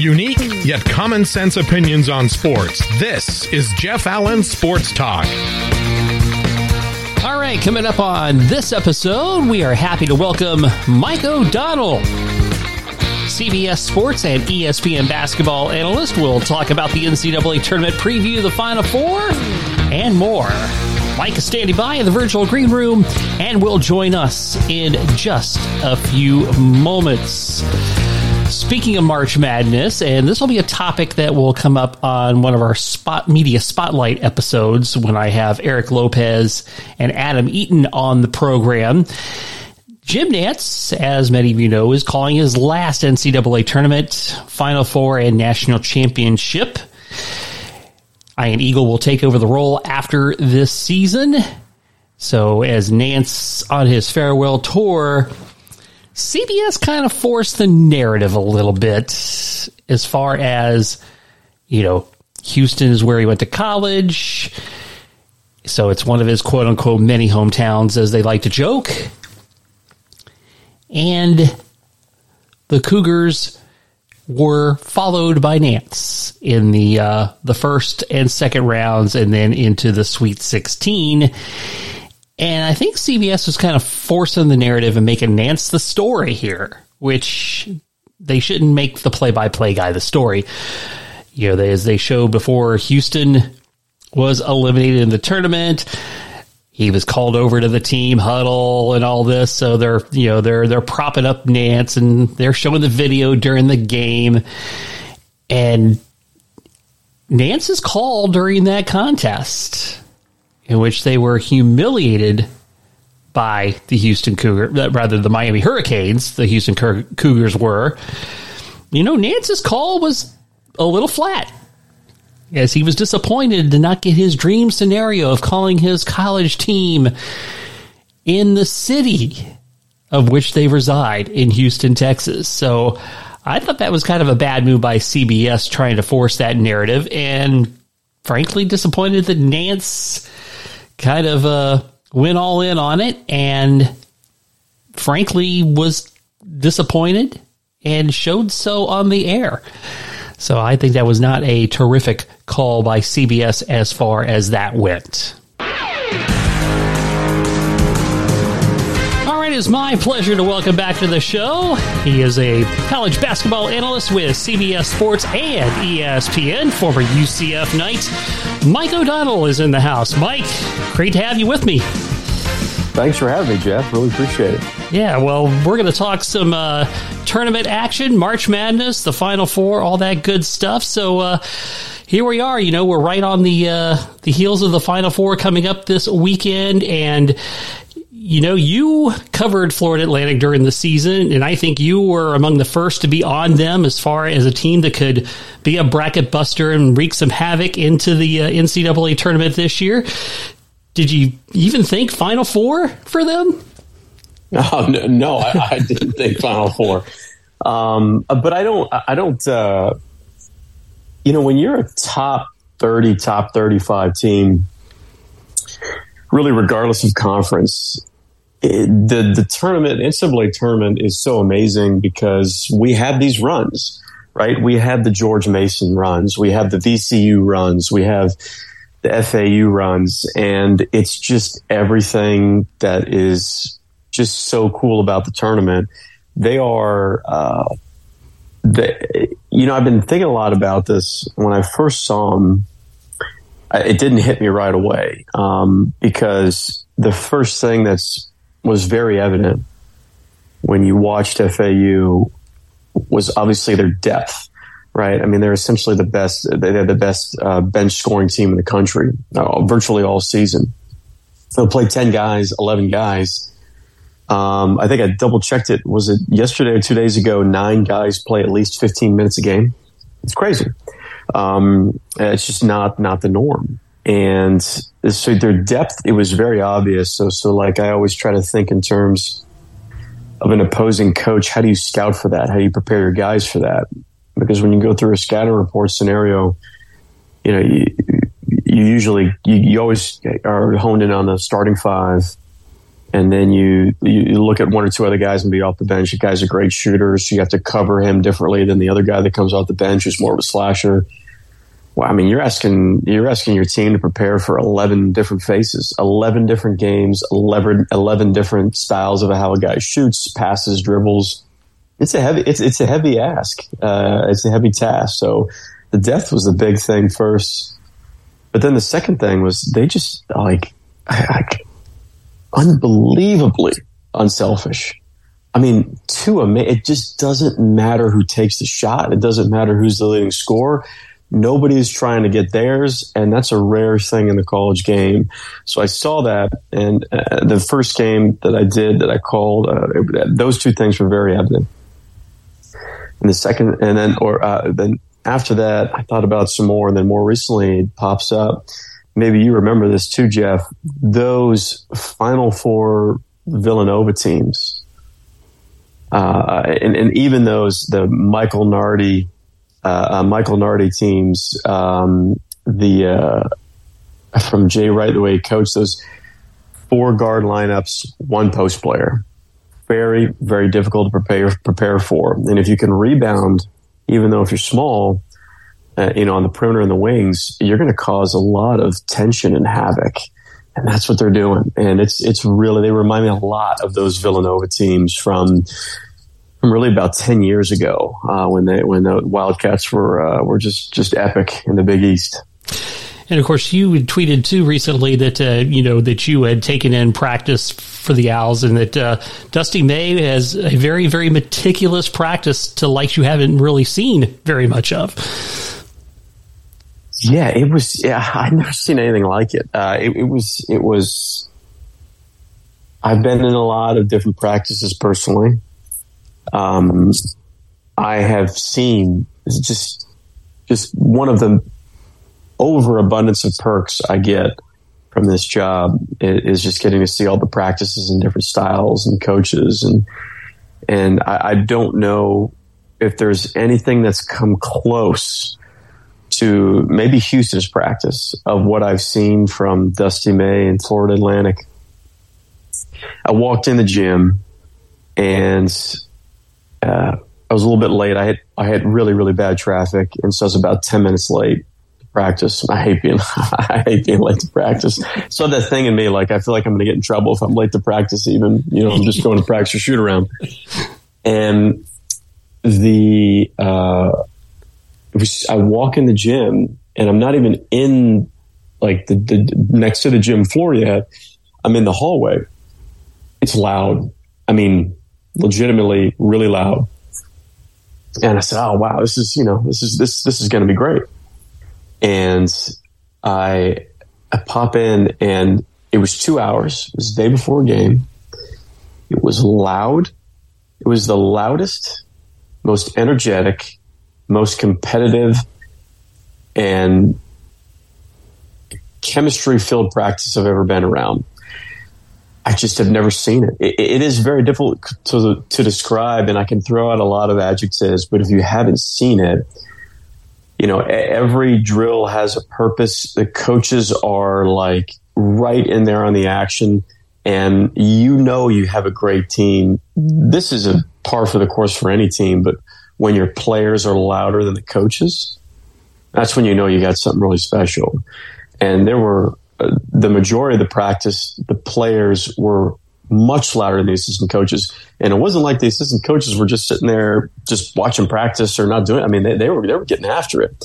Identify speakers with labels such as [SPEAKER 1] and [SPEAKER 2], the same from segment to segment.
[SPEAKER 1] Unique yet common sense opinions on sports. This is Jeff Allen Sports Talk.
[SPEAKER 2] All right, coming up on this episode, we are happy to welcome Mike O'Donnell. CBS Sports and ESPN basketball analyst will talk about the NCAA tournament preview, the Final Four, and more. Mike is standing by in the virtual green room and will join us in just a few moments. Speaking of March Madness, and this will be a topic that will come up on one of our spot media spotlight episodes when I have Eric Lopez and Adam Eaton on the program. Jim Nantz, as many of you know, is calling his last NCAA tournament, Final Four, and national championship. Ian Eagle will take over the role after this season. So, as Nantz on his farewell tour, CBS kind of forced the narrative a little bit as far as, you know, Houston is where he went to college. So it's one of his quote unquote many hometowns, as they like to joke. And the Cougars were followed by Nantz in the uh, the first and second rounds, and then into the Sweet 16. And I think CBS was kind of forcing the narrative and making Nantz the story here, which they shouldn't make the play by play guy the story. You know, they, as they showed before, Houston was eliminated in the tournament he was called over to the team huddle and all this. So they're, you know, they're, they're propping up Nantz and they're showing the video during the game. And Nantz's call during that contest in which they were humiliated by the Houston Cougar, uh, rather the Miami Hurricanes, the Houston Cougars were. You know, Nantz's call was a little flat as he was disappointed to not get his dream scenario of calling his college team in the city of which they reside in Houston, Texas. So I thought that was kind of a bad move by CBS trying to force that narrative and frankly disappointed that Nantz kind of uh, went all in on it and frankly was disappointed and showed so on the air. So I think that was not a terrific call by CBS as far as that went. Right, it's my pleasure to welcome back to the show. He is a college basketball analyst with CBS Sports and ESPN, former UCF Knight. Mike O'Donnell is in the house. Mike, great to have you with me.
[SPEAKER 3] Thanks for having me, Jeff. Really appreciate it.
[SPEAKER 2] Yeah, well, we're going to talk some uh, tournament action, March Madness, the Final Four, all that good stuff. So uh, here we are. You know, we're right on the uh, the heels of the Final Four coming up this weekend, and you know, you covered Florida Atlantic during the season, and I think you were among the first to be on them as far as a team that could be a bracket buster and wreak some havoc into the uh, NCAA tournament this year. Did you even think Final Four for them?
[SPEAKER 3] Oh, no, no I, I, didn't think Final Four. Um, but I don't. I don't. Uh, you know, when you're a top thirty, top thirty-five team, really, regardless of conference, it, the the tournament, NCAA tournament, is so amazing because we have these runs, right? We have the George Mason runs, we have the VCU runs, we have the FAU runs, and it's just everything that is just so cool about the tournament. They are, uh, the, you know, I've been thinking a lot about this. When I first saw them, it didn't hit me right away um, because the first thing that's was very evident when you watched FAU was obviously their depth, right? I mean, they're essentially the best. They had the best uh, bench scoring team in the country, uh, virtually all season. They'll play ten guys, eleven guys, um, I think I double checked it. Was it yesterday or two days ago? Nine guys play at least 15 minutes a game. It's crazy. Um, it's just not not the norm. And so their depth, it was very obvious. So so like I always try to think in terms of an opposing coach. How do you scout for that? How do you prepare your guys for that? Because when you go through a scatter report scenario, you know you, you usually you, you always are honed in on the starting five and then you, you look at one or two other guys and be off the bench. The guy's a great shooter, so you have to cover him differently than the other guy that comes off the bench who's more of a slasher. Well, I mean, you're asking you're asking your team to prepare for 11 different faces, 11 different games, 11, 11 different styles of how a guy shoots, passes, dribbles. It's a heavy it's it's a heavy ask. Uh, it's a heavy task. So the death was the big thing first, but then the second thing was they just like I, unbelievably unselfish. I mean, to a it just doesn't matter who takes the shot. It doesn't matter who's the leading scorer. Nobody's trying to get theirs, and that's a rare thing in the college game. So I saw that, and uh, the first game that I did that I called, uh, those two things were very evident. And the second, and then, or uh, then after that, I thought about some more, and then more recently, it pops up maybe you remember this too, Jeff. Those Final Four Villanova teams, uh, and, and, even those the Michael Nardi, uh, uh, Michael Nardi teams, um, the uh, from Jay Wright the way he coached those four guard lineups, one post player. Very, very difficult to prepare prepare for. And if you can rebound, even though if you're small, uh, you know, on the perimeter and the wings, you're going to cause a lot of tension and havoc. And that's what they're doing. And it's, it's really, they remind me a lot of those Villanova teams from, from really about 10 years ago, uh, when they, when the Wildcats were, uh, were just, just epic in the Big East.
[SPEAKER 2] And of course, you tweeted too recently that uh, you know that you had taken in practice for the Owls, and that uh, Dusty May has a very, very meticulous practice to like you haven't really seen very much of.
[SPEAKER 3] Yeah, it was. Yeah, I've never seen anything like it. Uh, it, it was. It was. I've been in a lot of different practices personally. Um, I have seen just just one of the overabundance of perks I get from this job is just getting to see all the practices and different styles and coaches and and I, I don't know if there's anything that's come close to maybe Houston's practice of what I've seen from Dusty May and Florida Atlantic. I walked in the gym and uh, I was a little bit late. I had I had really really bad traffic, and so I was about ten minutes late to practice. I hate being I hate being late to practice. So that thing in me, like I feel like I'm going to get in trouble if I'm late to practice. Even you know I'm just going to practice or shoot around, and the uh, I walk in the gym and I'm not even in like the, the next to the gym floor yet. I'm in the hallway. It's loud. I mean, legitimately really loud. And I said, "Oh wow, this is you know this is this this is going to be great." And I I pop in and it was two hours. It was the day before a game. It was loud. It was the loudest, most energetic, most competitive and chemistry filled practice I've ever been around. I just have never seen it. it. it is very difficult to, to describe, and I can throw out a lot of adjectives, but if you haven't seen it, you know, every drill has a purpose. The coaches are like right in there on the action, and you know you have a great team. This is a par for the course for any team, but when your players are louder than the coaches, that's when you know you got something really special. And there were the majority of the practice, the players were much louder than the assistant coaches. And it wasn't like the assistant coaches were just sitting there just watching practice or not doing it. I mean, they, they were, they were getting after it.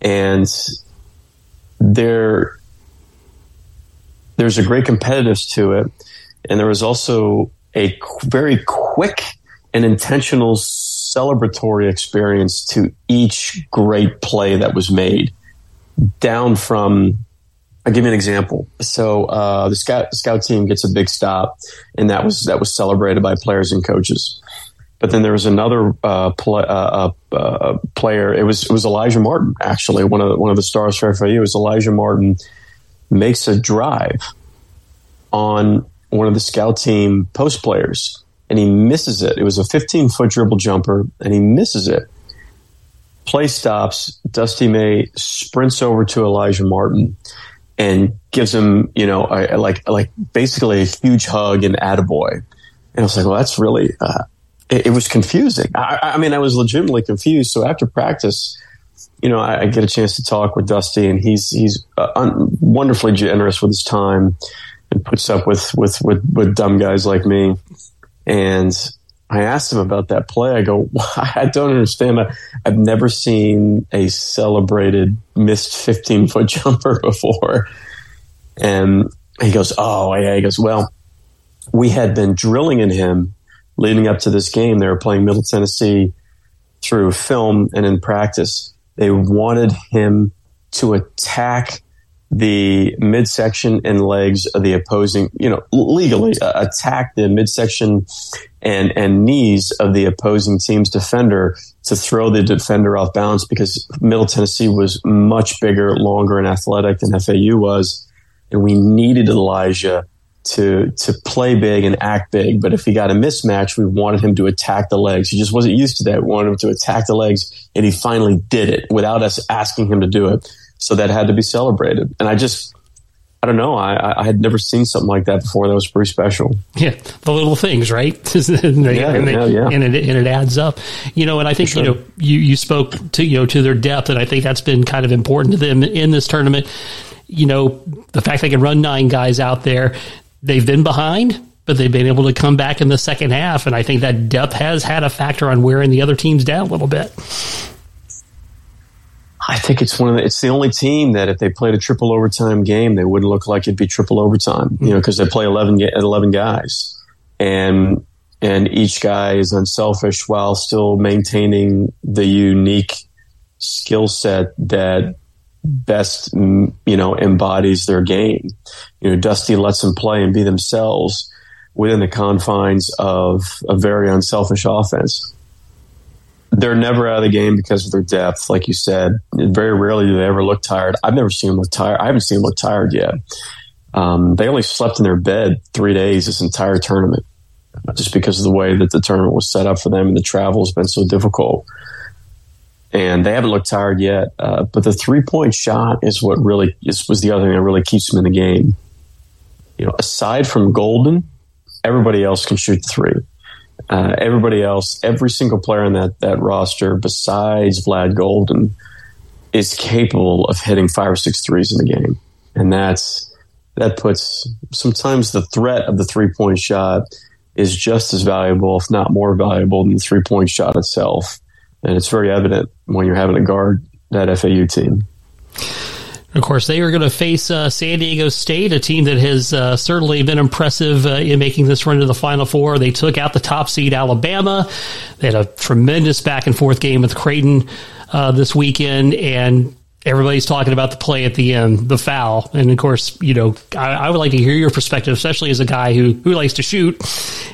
[SPEAKER 3] And there, there's a great competitiveness to it. And there was also a very quick and intentional celebratory experience to each great play that was made down from I'll give you an example. So uh, the scout scout team gets a big stop, and that was that was celebrated by players and coaches. But then there was another uh, uh, uh, uh, player. It was it was Alijah Martin actually one of the, one of the stars for FAU. It was Alijah Martin makes a drive on one of the scout team post players and he misses it. It was a 15 foot dribble jumper and he misses it. Play stops. Dusty May sprints over to Alijah Martin and gives him, you know, a, a, like like basically a huge hug and attaboy. And I was like, well, that's really. Uh, it, it, was confusing. I, I, mean, I was legitimately confused. So after practice, you know, I, I get a chance to talk with Dusty, and he's he's uh, un- wonderfully generous with his time and puts up with with with, with dumb guys like me. And I asked him about that play. I go, I don't understand. I, have never seen a celebrated missed 15 foot jumper before. And he goes, Oh, yeah. He goes, Well, we had been drilling in him leading up to this game. They were playing Middle Tennessee through film and in practice. They wanted him to attack the midsection and legs of the opposing, you know, legally uh, attack the midsection and, and knees of the opposing team's defender to throw the defender off balance because Middle Tennessee was much bigger, longer, and athletic than FAU was. And we needed Alijah to to play big and act big. But if he got a mismatch, we wanted him to attack the legs. He just wasn't used to that. We wanted him to attack the legs, and he finally did it without us asking him to do it. So that had to be celebrated. And I just, I don't know. I, I had never seen something like that before. That was pretty special.
[SPEAKER 2] Yeah, the little things, right? and they,
[SPEAKER 3] yeah,
[SPEAKER 2] and, they,
[SPEAKER 3] yeah, yeah.
[SPEAKER 2] and it and it adds up. You know, and I think sure. you know you you spoke to you know to their depth, and I think that's been kind of important to them in this tournament. You know, the fact they can run nine guys out there, they've been behind, but they've been able to come back in the second half, and I think that depth has had a factor on wearing the other teams down a little bit.
[SPEAKER 3] I think it's one of the, it's the only team that if they played a triple overtime game, they wouldn't look like it'd be triple overtime, mm-hmm. you know, because they play 11, 11 guys and, and each guy is unselfish while still maintaining the unique skill set that best, you know, embodies their game. You know, Dusty lets them play and be themselves within the confines of a very unselfish offense they're never out of the game because of their depth, like you said. Very rarely do they ever look tired. I've never seen them look tired. I haven't seen them look tired yet. Um, they only slept in their bed three days this entire tournament, just because of the way that the tournament was set up for them and the travel has been so difficult. And they haven't looked tired yet. Uh, but the three point shot is what really is, was the other thing that really keeps them in the game. You know, aside from Goldin, everybody else can shoot three. Uh, everybody else, every single player in that that roster, besides Vlad Goldin, is capable of hitting five or six threes in the game, and that's that puts sometimes the threat of the three point shot is just as valuable, if not more valuable, than the three point shot itself, and it's very evident when you're having to guard that FAU team.
[SPEAKER 2] Of course, they are going to face uh, San Diego State, a team that has uh, certainly been impressive uh, in making this run to the Final Four. They took out the top seed Alabama. They had a tremendous back and forth game with Creighton uh, this weekend, and everybody's talking about the play at the end, the foul. And of course, you know, I, I, would like to hear your perspective, especially as a guy who who likes to shoot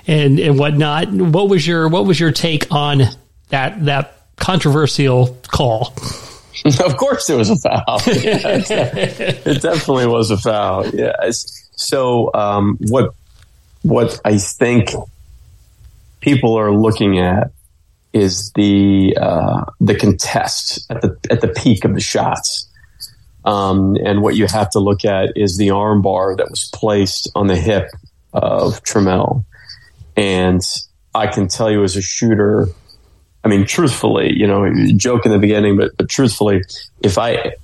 [SPEAKER 2] and and whatnot. What was your what was your take on that that controversial call?
[SPEAKER 3] of course, it was a foul. yeah, it definitely was a foul. Yeah. So, um, what what I think people are looking at is the uh, the contest at the at the peak of the shots. Um, and what you have to look at is the armbar that was placed on the hip of Trammell. And I can tell you as a shooter, I mean, truthfully, you know, joke in the beginning, but, but truthfully, if I,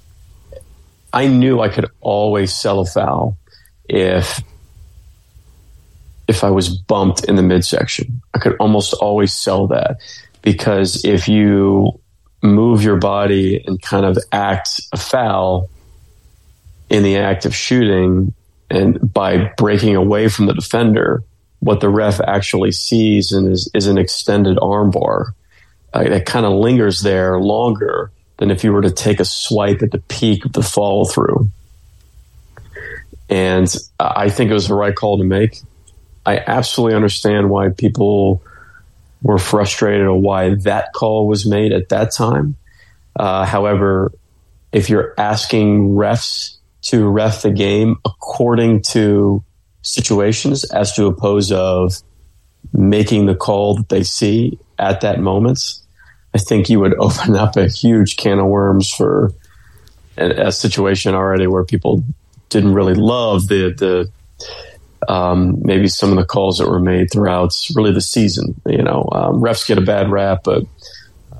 [SPEAKER 3] I knew I could always sell a foul if, if I was bumped in the midsection. I could almost always sell that because if you move your body and kind of act a foul in the act of shooting and by breaking away from the defender, what the ref actually sees and is, is an extended armbar uh, it kind of lingers there longer than if you were to take a swipe at the peak of the follow through. And I think it was the right call to make. I absolutely understand why people were frustrated or why that call was made at that time. Uh, however, if you're asking refs to ref the game according to situations as to oppose of making the call that they see at that moment, I think you would open up a huge can of worms for a, a situation already where people didn't really love the the um, maybe some of the calls that were made throughout really the season. You know, um, refs get a bad rap, but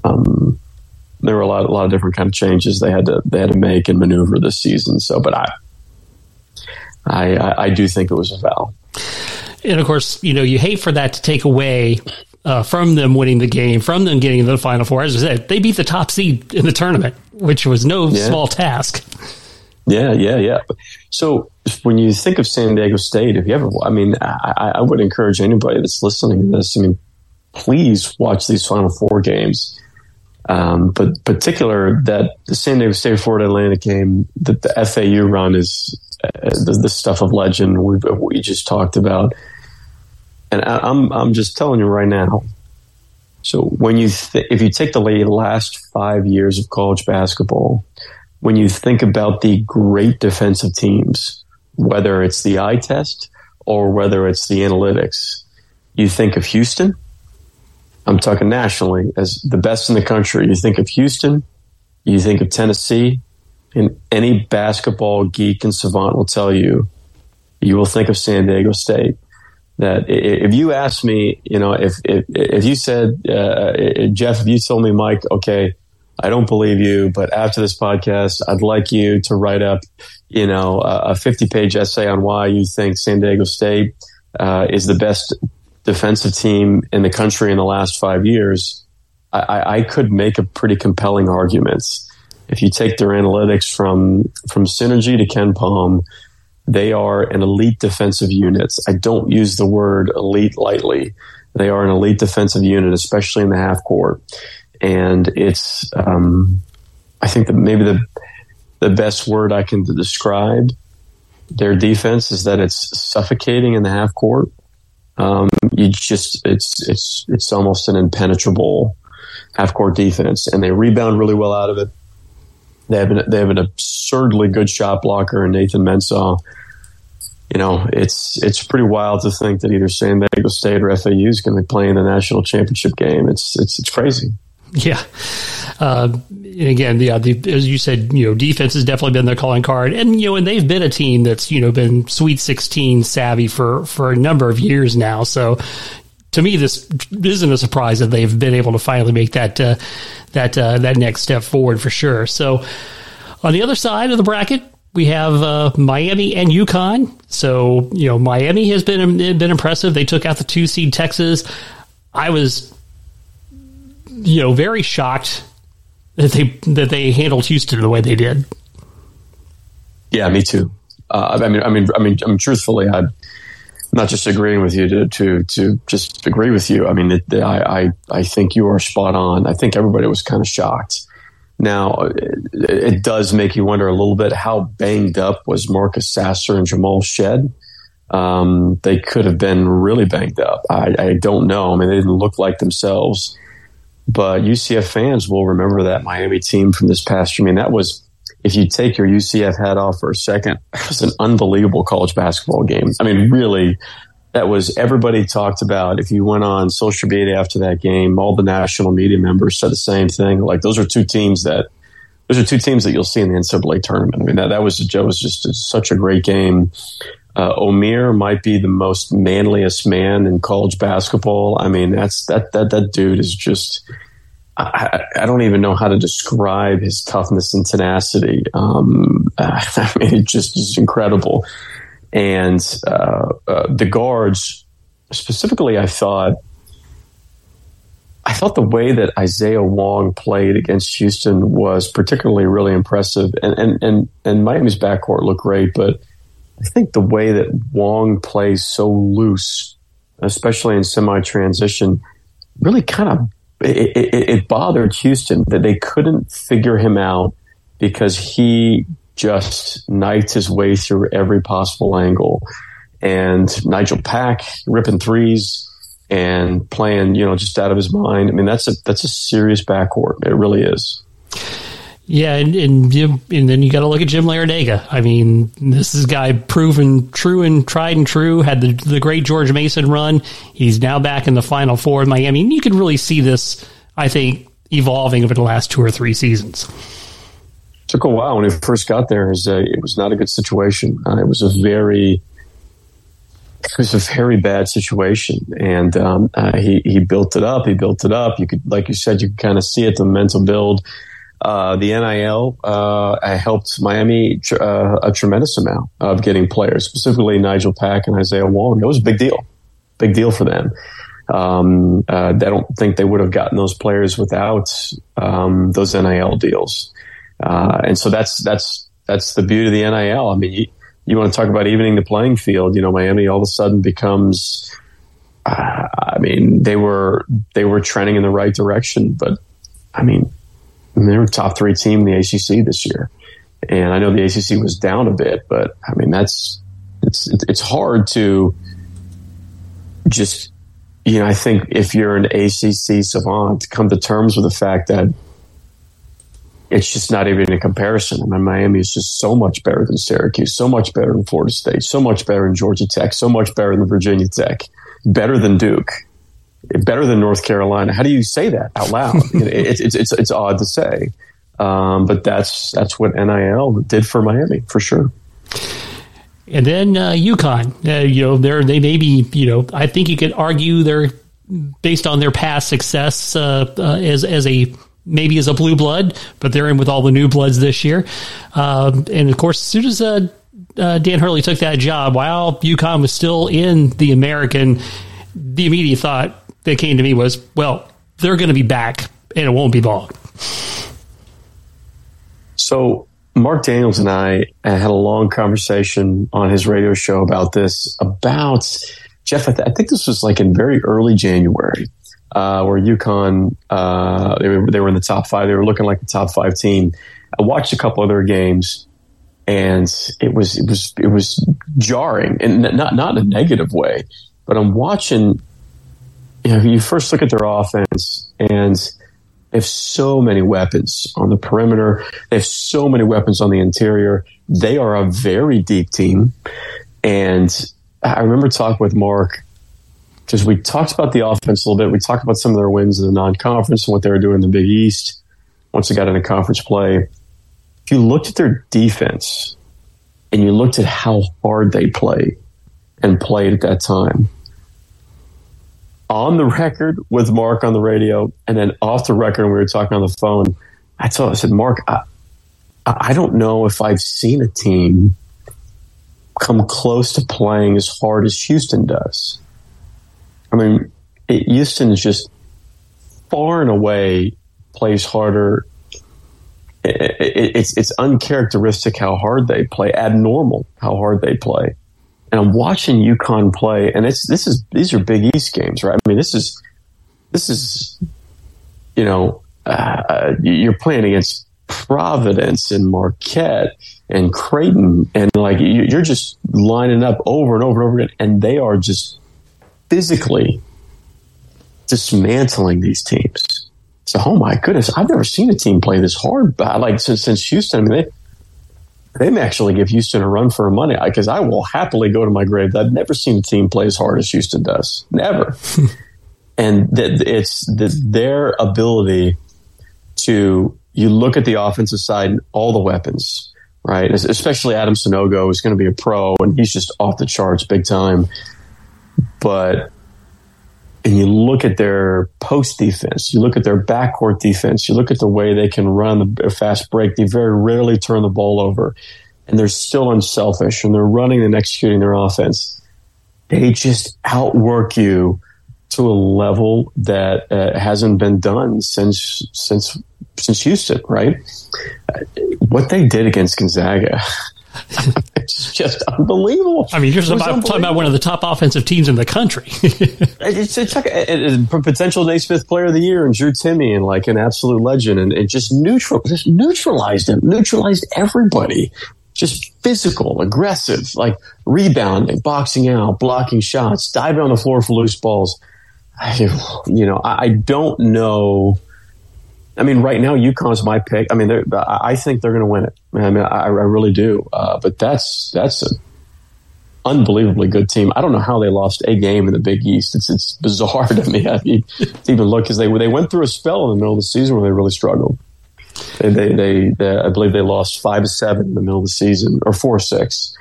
[SPEAKER 3] um, there were a lot, a lot of different kind of changes they had to they had to make and maneuver this season. So, but I, I, I do think it was a foul.
[SPEAKER 2] And of course, you know, you hate for that to take away uh, from them winning the game, from them getting to the final four. As I said, they beat the top seed in the tournament, which was no yeah. small task.
[SPEAKER 3] Yeah, yeah, yeah. So when you think of San Diego State, if you ever, I mean, I, I would encourage anybody that's listening to this. I mean, please watch these Final Four games. Um, but particular that the San Diego State Florida Atlantic game, that the FAU run is uh, the, the, stuff of legend we, we just talked about. And I, I'm I'm just telling you right now. So when you th- if you take the last five years of college basketball, when you think about the great defensive teams, whether it's the eye test or whether it's the analytics, you think of Houston. I'm talking nationally as the best in the country. You think of Houston, you think of Tennessee, and any basketball geek and savant will tell you, you will think of San Diego State. That if you asked me, you know, if if, if you said, uh, Jeff, if you told me, Mike, okay, I don't believe you, but after this podcast, I'd like you to write up, you know, a 50 page essay on why you think San Diego State uh, is the best defensive team in the country in the last five years. I, I could make a pretty compelling argument. If you take their analytics from from Synergy to KenPom, they are an elite defensive unit. I don't use the word elite lightly. They are an elite defensive unit, especially in the half court and it's um, I think that maybe the the best word I can describe their defense is that it's suffocating in the half court. Um, you just it's it's it's almost an impenetrable half court defense, and they rebound really well out of it. They have an, they have an absurdly good shot blocker in Nathan Mensah. You know, it's it's pretty wild to think that either San Diego State or FAU is going to be playing the national championship game. It's it's it's crazy.
[SPEAKER 2] Yeah. Uh, and again, yeah, the, as you said, you know, defense has definitely been their calling card, and you know, and they've been a team that's you know been Sweet Sixteen savvy for for a number of years now. So, to me, this isn't a surprise that they've been able to finally make that uh, that uh, that next step forward for sure. So, on the other side of the bracket, we have uh, Miami and UConn. So you know Miami has been been impressive. They took out the two seed Texas. I was you know, very shocked that they that they handled Houston the way they did.
[SPEAKER 3] Yeah, me too. Uh, I mean, I mean, I mean, I mean, truthfully, I'm not just agreeing with you to to, to just agree with you. I mean, it, I, I I think you are spot on. I think everybody was kind of shocked. Now, it, it, does make you wonder a little bit how banged up was Marcus Sasser and Jamal Shead. Um, they could have been really banged up. I, I don't know. I mean, they didn't look like themselves. But UCF fans will remember that Miami team from this past year. I mean, that was, if you take your UCF hat off for a second, it was an unbelievable college basketball game. I mean, really, that was everybody talked about. If you went on social media after that game, all the national media members said the same thing. Like those are two teams that those are two teams that you'll see in the NCAA tournament. I mean, that, that was that was just such a great game. Uh, Omier might be the most manliest man in college basketball. I mean, that's that that that dude is just. I, I don't even know how to describe his toughness and tenacity. Um, I mean, it just is incredible. And uh, uh, the guards, specifically, I thought, I thought the way that Isaiah Wong played against Houston was particularly really impressive. And and and, and Miami's backcourt looked great, but I think the way that Wong plays so loose, especially in semi transition, really kind of it, it, it, bothered Houston that they couldn't figure him out because he just knifed his way through every possible angle. And Nigel Pack ripping threes and playing, you know, just out of his mind. I mean, that's a that's a serious backcourt. It really is.
[SPEAKER 2] Yeah, and and, and then you got to look at Jim Larrañaga. I mean, this is a guy proven true and tried and true. Had the the great George Mason run. He's now back in the Final Four in Miami. And you can really see this, I think, evolving over the last two or three seasons.
[SPEAKER 3] Took a while when he first got there. It was, a, it was not a good situation. Uh, it was a very it was a very bad situation, and um, uh, he he built it up. He built it up. You could, like you said, you could kind of see it. The mental build. Uh, the NIL uh, helped Miami tr- uh, a tremendous amount of getting players, specifically Nigel Pack and Isaiah Wong. It was a big deal, big deal for them. Um, uh, I don't think they would have gotten those players without um, those NIL deals. Uh, and so that's that's that's the beauty of the NIL. I mean, you, you want to talk about evening the playing field. You know, Miami all of a sudden becomes. Uh, I mean, they were they were trending in the right direction, but I mean, they were top three team in the ACC this year, and I know the ACC was down a bit, but I mean that's it's it's hard to just you know, I think if you're an ACC savant, come to terms with the fact that it's just not even a comparison. I mean, Miami is just so much better than Syracuse, so much better than Florida State, so much better than Georgia Tech, so much better than Virginia Tech, better than Duke, better than North Carolina. How do you say that out loud? it's, it's, it's, it's odd to say. Um, but that's, that's what NIL did for Miami for sure.
[SPEAKER 2] And then uh, UConn, uh, you know, they're, they may be, you know, I think you could argue they're based on their past success uh, uh, as as a maybe as a blue blood, but they're in with all the new bloods this year. Um, and of course, as soon as uh, uh, Dan Hurley took that job, while UConn was still in the American, the immediate thought that came to me was, well, they're going to be back, and it won't be long.
[SPEAKER 3] So Mark Daniels and I had a long conversation on his radio show about this. About Jeff, I, th- I think this was like in very early January, uh, where UConn uh, they, were, they were in the top five. They were looking like the top five team. I watched a couple other games, and it was it was it was jarring, and not not in a negative way. But I'm watching. You know, you first look at their offense, and they have so many weapons on the perimeter. They have so many weapons on the interior. They are a very deep team. And I remember talking with Mark because we talked about the offense a little bit. We talked about some of their wins in the non-conference and what they were doing in the Big East once they got into conference play. If you looked at their defense and you looked at how hard they played and played at that time, on the record with Mark on the radio, and then off the record when we were talking on the phone, I told I said, Mark, I, I don't know if I've seen a team come close to playing as hard as Houston does. I mean, it, Houston is just far and away plays harder. It, it, it's it's uncharacteristic how hard they play, abnormal how hard they play and I'm watching UConn play, and it's this is these are Big East games, right? I mean, this is this is you know uh, you're playing against Providence and Marquette and Creighton, and like you're just lining up over and over and over again, and they are just physically dismantling these teams. So, oh my goodness, I've never seen a team play this hard. But Like since since Houston, I mean, they, they may actually give Houston a run for money because I will happily go to my grave. I've never seen a team play as hard as Houston does. Never. and it's th- their ability to, you look at the offensive side and all the weapons, right? Especially Adam Sanogo is going to be a pro and he's just off the charts big time. But and you look at their post defense, you look at their backcourt defense, you look at the way they can run the fast break. They very rarely turn the ball over, and they're still unselfish and they're running and executing their offense. They just outwork you to a level that uh, hasn't been done since since since Houston, right? What they did against Gonzaga. It's just unbelievable.
[SPEAKER 2] I mean, you're about, talking about one of the top offensive teams in the country.
[SPEAKER 3] it's, it's like a, a, potential Naismith Player of the Year and Drew Timme and like an absolute legend, and it just neutral, just neutralized him, neutralized everybody. Just physical, aggressive, like rebounding, boxing out, blocking shots, diving on the floor for loose balls. I, you know, I, I don't know I mean, right now UConn's my pick. I mean, I think they're going to win it. I mean, I, I really do. Uh, but that's that's an unbelievably good team. I don't know how they lost a game in the Big East. It's it's bizarre to me. I mean, to even look because they they went through a spell in the middle of the season where they really struggled. They, they, they, they, I believe they lost five to seven in the middle of the season, or four six,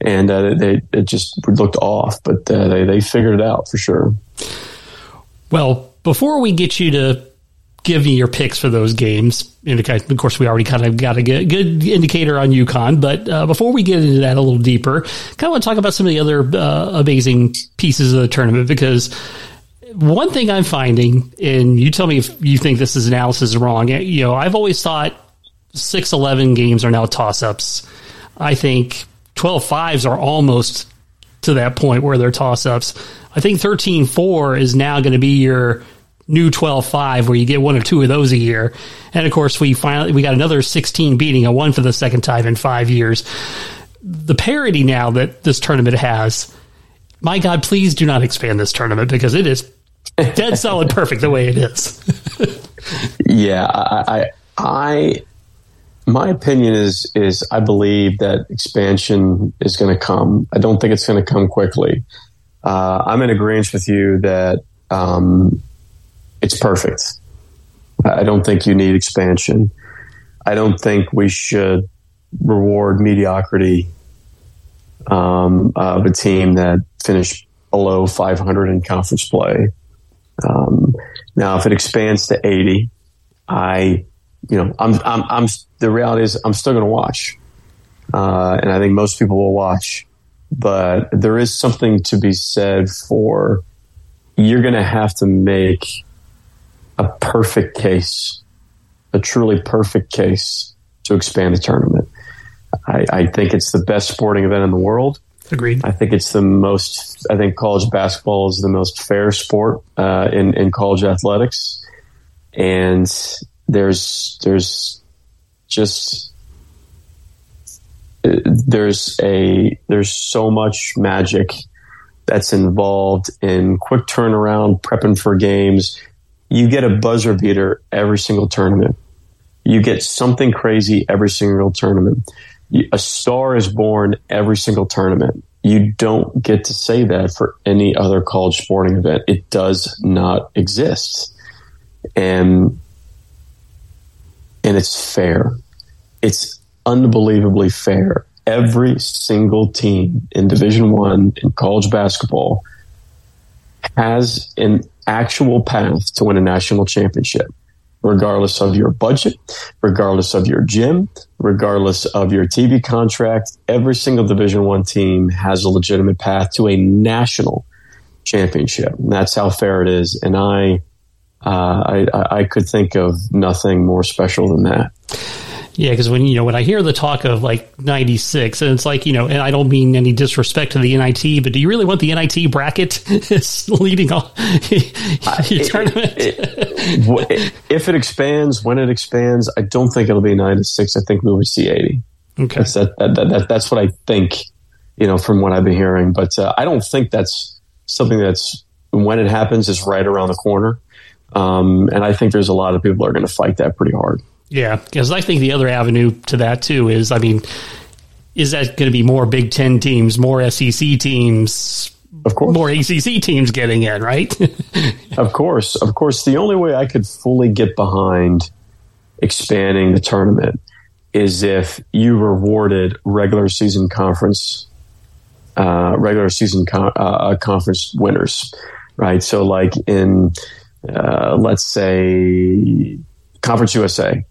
[SPEAKER 3] and uh, they it just looked off. But uh, they they figured it out for sure.
[SPEAKER 2] Well, before we get you to give me your picks for those games, and of course we already kind of got a good, good indicator on UConn. But uh, before we get into that a little deeper, kind of want to talk about some of the other uh, amazing pieces of the tournament because one thing I'm finding, and you tell me if you think this is analysis is wrong. You know, I've always thought six eleven games are now toss ups. I think 12 fives are almost to that point where they're toss ups. I think 13 4 is now going to be your new 12 5 where you get one or two of those a year. And of course, we finally, we got another 16 beating a one for the second time in five years. The parity now that this tournament has, my God, please do not expand this tournament because it is dead solid perfect the way it is.
[SPEAKER 3] yeah, I, I, my opinion is is I believe that expansion is going to come. I don't think it's going to come quickly. Uh, I'm in agreement with you that um, it's perfect. I don't think you need expansion. I don't think we should reward mediocrity um, of a team that finished below 500 in conference play. Um, now, if it expands to 80, I, you know, I'm, I'm, I'm the reality is I'm still going to watch. Uh, and I think most people will watch. But there is something to be said for you're going to have to make a perfect case, a truly perfect case to expand the tournament. I, I think it's the best sporting event in the world.
[SPEAKER 2] Agreed.
[SPEAKER 3] I think it's the most. I think college basketball is the most fair sport uh, in in college athletics, and there's there's just there's a there's so much magic that's involved in quick turnaround, prepping for games. You get a buzzer beater every single tournament. You get something crazy every single tournament. A star is born every single tournament. You don't get to say that for any other college sporting event. It does not exist. And and it's fair. It's unbelievably fair. Every single team in Division One in college basketball has an actual path to win a national championship, regardless of your budget, regardless of your gym, regardless of your TV contract. Every single Division One team has a legitimate path to a national championship. And that's how fair it is. And I, uh, I, I could think of nothing more special than that.
[SPEAKER 2] Yeah, because when you know when I hear the talk of like '96, and it's like you know, and I don't mean any disrespect to the NIT, but do you really want the NIT bracket leading all your tournament?
[SPEAKER 3] It, it, if it expands, when it expands, I don't think it'll be 96. I think we'll be C80.
[SPEAKER 2] Okay,
[SPEAKER 3] that's that, that, that, that's what I think. You know, from what I've been hearing, but uh, I don't think that's something that's when it happens is right around the corner. Um, and I think there's a lot of people are going to fight that pretty hard.
[SPEAKER 2] Yeah, because I think the other avenue to that too is, I mean, is that going to be more Big Ten teams, more SEC teams,
[SPEAKER 3] of course,
[SPEAKER 2] more ACC teams getting in, right?
[SPEAKER 3] of course, of course. The only way I could fully get behind expanding the tournament is if you rewarded regular season conference, uh, regular season con- uh, conference winners, right? So, like in, uh, let's say, Conference USA,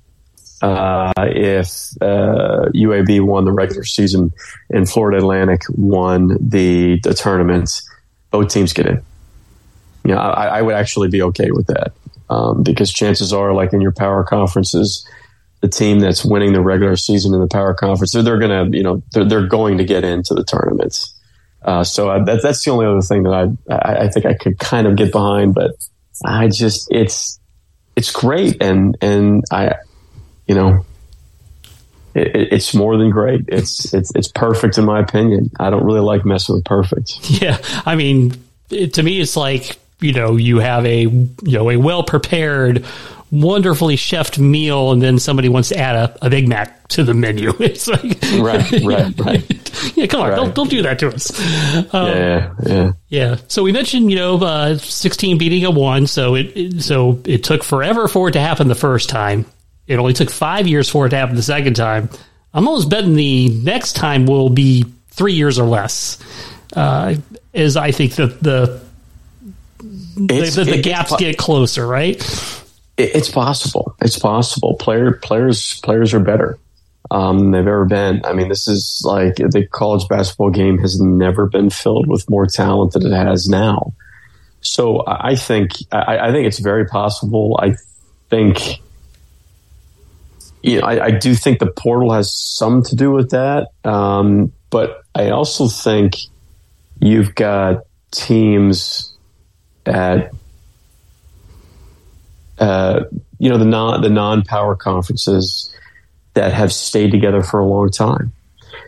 [SPEAKER 3] uh, if uh, UAB won the regular season and Florida Atlantic won the the tournaments, both teams get in. You know, I, I would actually be okay with that um, because chances are, like in your power conferences, the team that's winning the regular season in the power conference, they're, they're going to, you know, they're, they're going to get into the tournaments. Uh, so I, that, that's the only other thing that I, I, I think I could kind of get behind, but I just it's it's great and and I you know, it, it's more than great. It's it's it's perfect in my opinion. I don't really like messing with perfect.
[SPEAKER 2] Yeah, I mean, it, to me, it's like you know you have a you know a well prepared wonderfully chefed meal and then somebody wants to add a, a Big Mac to the menu. It's like
[SPEAKER 3] right, right, right.
[SPEAKER 2] yeah, come on, right. don't don't do that to us.
[SPEAKER 3] Um, yeah, yeah,
[SPEAKER 2] yeah. So we mentioned you know uh, sixteen beating a one, so it, it so it took forever for it to happen the first time it only took five years for it to happen the second time. I'm almost betting the next time will be three years or less. Uh, as I think that the the, the, the gaps get closer, right?
[SPEAKER 3] It's possible. It's possible. Player players players are better um, they've ever been. I mean, this is like the college basketball game has never been filled with more talent than it has now. So I think I, I think it's very possible. I think you know, I, I, do think the portal has some to do with that. Um, but I also think you've got teams at, uh, you know, the non, the non-power conferences that have stayed together for a long time.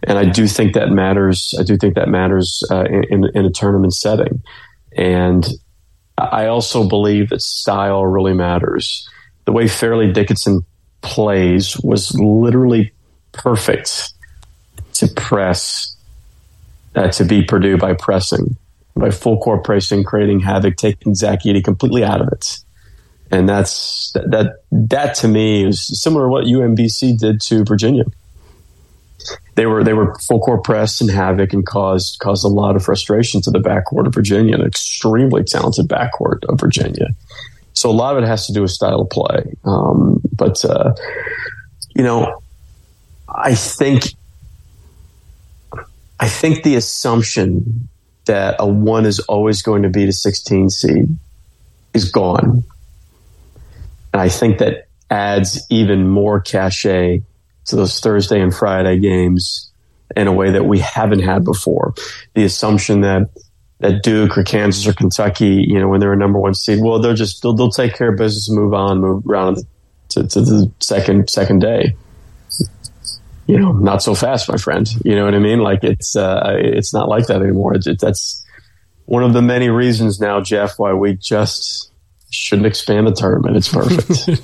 [SPEAKER 3] And I do think that matters. I do think that matters uh, in, in a tournament setting. And I also believe that style really matters. The way Fairleigh Dickinson plays was literally perfect to press, uh, to beat Purdue by pressing, by full court pressing, creating havoc, taking Zach Edey completely out of it and that's that that to me is similar to what UMBC did to Virginia. They were they were full court press and havoc and caused caused a lot of frustration to the backcourt of Virginia, an extremely talented backcourt of Virginia. So a lot of it has to do with style of play. Um, but uh, you know, I think I think the assumption that a one is always going to be a 16 seed is gone. And I think that adds even more cachet to those Thursday and Friday games in a way that we haven't had before. The assumption that that Duke or Kansas or Kentucky, you know, when they're a number one seed, well, they'll just they'll, they'll take care of business and move on, move around to, to the second second day. You know, not so fast, my friend. You know what I mean? Like it's uh, it's not like that anymore. It, that's one of the many reasons now, Jeff, why we just shouldn't expand the tournament. It's perfect.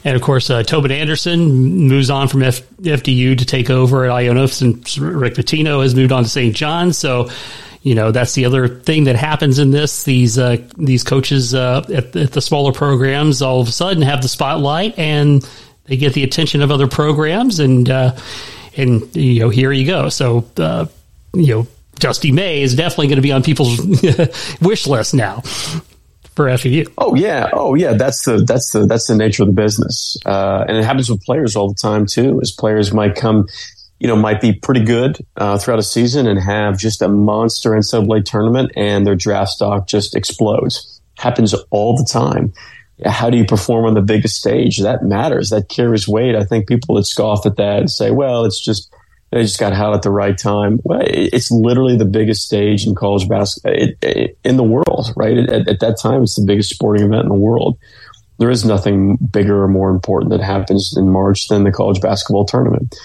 [SPEAKER 2] and of course, uh, Tobin Anderson moves on from F- FDU to take over at Iona, and Rick Pitino has moved on to St. John. So, you know, that's the other thing that happens in this. These uh, these coaches uh, at, at, the smaller programs all of a sudden have the spotlight and they get the attention of other programs, and uh, and you know, here you go. So, uh, you know. Dusty May is definitely going to be on people's wish list now for FEU.
[SPEAKER 3] Oh yeah, oh yeah. That's the that's the that's the nature of the business, uh, and it happens with players all the time too. As players might come, you know, might be pretty good uh, throughout a season and have just a monster NCAA tournament, and their draft stock just explodes. Happens all the time. How do you perform on the biggest stage? That matters. That carries weight. I think people that scoff at that and say, "Well, it's just." They just got hot at the right time. Well, it's literally the biggest stage in college basketball in the world, right? At, at, that time, it's the biggest sporting event in the world. There is nothing bigger or more important that happens in March than the college basketball tournament.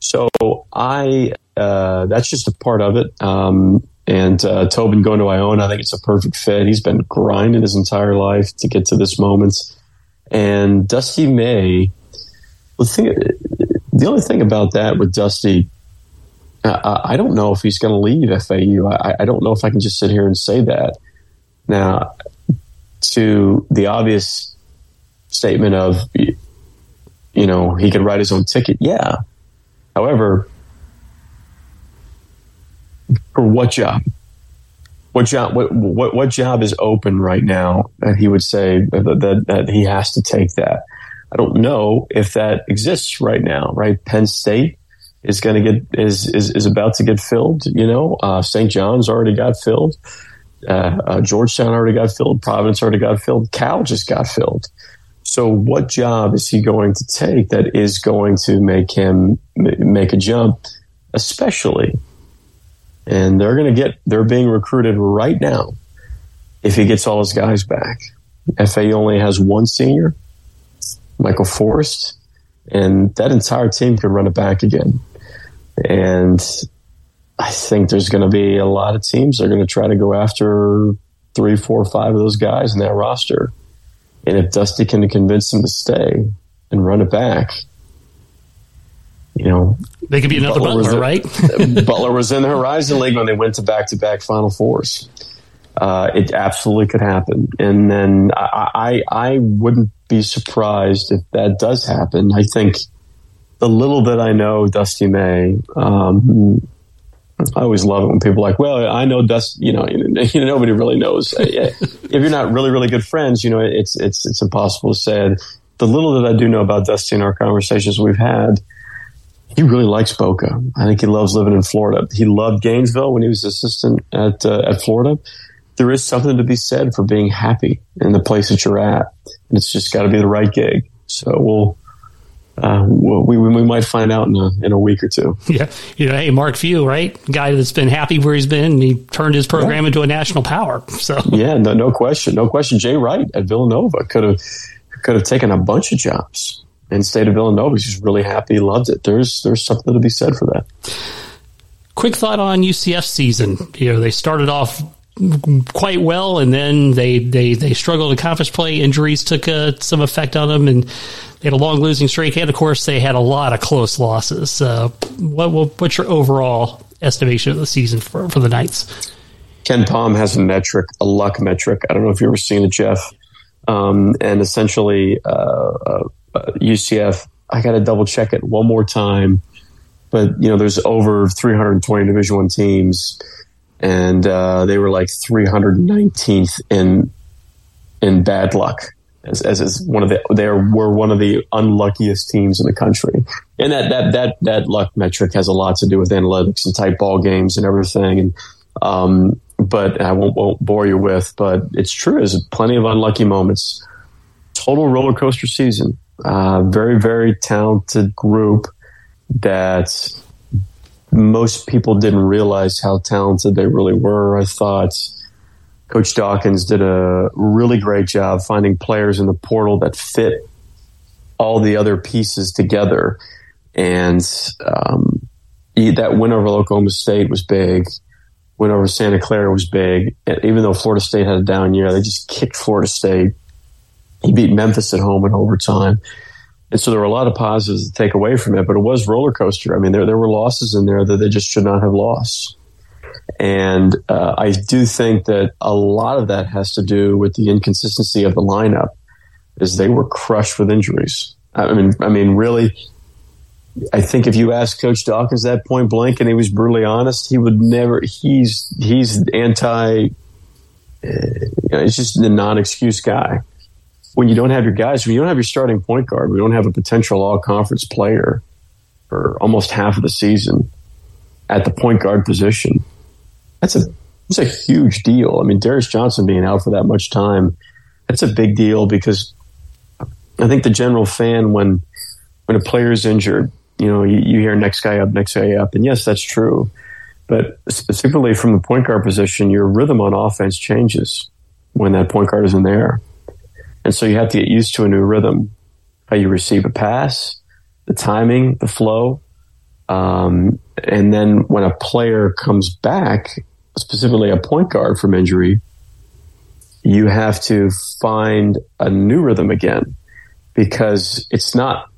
[SPEAKER 3] So I, uh, that's just a part of it. Um, and uh, Tobin going to Iona, I think it's a perfect fit. He's been grinding his entire life to get to this moment. And Dusty May, the thing, the only thing about that with Dusty, uh, I don't know if he's going to leave FAU. I, I, don't know if I can just sit here and say that. Now, to the obvious statement of, you know, he could write his own ticket. Yeah. However, for what job? What job? What, what, what job is open right now that he would say that, that, that he has to take that? I don't know if that exists right now, right? Penn State is going to get, is, is, is about to get filled, you know, uh, St. John's already got filled. Uh, uh, Georgetown already got filled. Providence already got filled. Cal just got filled. So what job is he going to take that is going to make him make a jump, especially? And they're going to get, they're being recruited right now if he gets all his guys back. FA only has one senior. Michael Forrest, and that entire team could run it back again. And I think there's going to be a lot of teams that are going to try to go after three, four, five of those guys in that roster. And if Dusty can convince them to stay and run it back, you know,
[SPEAKER 2] they could be another Butler, Butler right?
[SPEAKER 3] Butler was in the Horizon League when they went to back to back Final Fours. Uh, it absolutely could happen. And then I, I, I wouldn't be surprised if that does happen. I think the little that I know Dusty May, um, I always love it when people are like, well, I know Dusty, you know, you know, nobody really knows. if you're not really, really good friends, you know, it's, it's, it's impossible to say. The little that I do know about Dusty in our conversations we've had, he really likes Boca. I think he loves living in Florida. He loved Gainesville when he was assistant at, uh, at Florida. There is something to be said for being happy in the place that you're at. And it's just got to be the right gig. So we'll, uh, we, we might find out in a, in a week or two.
[SPEAKER 2] Yeah. You know, hey, Mark Few, right? Guy that's been happy where he's been he turned his program yeah. into a national power. So,
[SPEAKER 3] yeah, no, no question. No question. Jay Wright at Villanova could have, could have taken a bunch of jobs and stayed at Villanova. He's really happy. He loved it. There's, there's something to be said for that.
[SPEAKER 2] Quick thought on UCF season. You know, they started off quite well, and then they they they struggled in conference play. Injuries took uh, some effect on them, and they had a long losing streak. And of course, they had a lot of close losses. Uh, what, what, what's your overall estimation of the season for for the Knights?
[SPEAKER 3] KenPom has a metric, a luck metric. I don't know if you've ever seen it, Jeff. Um, and essentially, uh, UCF. Uh, I got to double check it one more time, but you know, there's over 320 Division One teams and uh, they were like 319th in in bad luck as, as, as one of the they were one of the unluckiest teams in the country. And that that that that luck metric has a lot to do with analytics and tight ball games and everything. And um, but I won't, won't bore you with but it's true. There's plenty of unlucky moments. Total roller coaster season. Uh, very very talented group that most people didn't realize how talented they really were. I thought Coach Dawkins did a really great job finding players in the portal that fit all the other pieces together. And um, that win over Oklahoma State was big. Win over Santa Clara was big. And even though Florida State had a down year, they just kicked Florida State. He beat Memphis at home in overtime. And so there were a lot of positives to take away from it, but it was roller coaster. I mean, there, there were losses in there that they just should not have lost. And uh, I do think that a lot of that has to do with the inconsistency of the lineup, is they were crushed with injuries. I mean, I mean, really, I think if you ask Coach Dawkins that point blank and he was brutally honest, he would never. He's he's anti. Uh, you know, he's just the non-excuse guy when you don't have your guys, when you don't have your starting point guard, we don't have a potential all conference player for almost half of the season at the point guard position. That's a it's a huge deal. I mean, Darius Johnson being out for that much time, that's a big deal because I think the general fan when when a player is injured, you know, you, you hear next guy up, next guy up, and yes, that's true. But specifically from the point guard position, your rhythm on offense changes when that point guard isn't there. And so you have to get used to a new rhythm, how you receive a pass, the timing, the flow. Um, and then when a player comes back, specifically a point guard from injury, you have to find a new rhythm again because it's not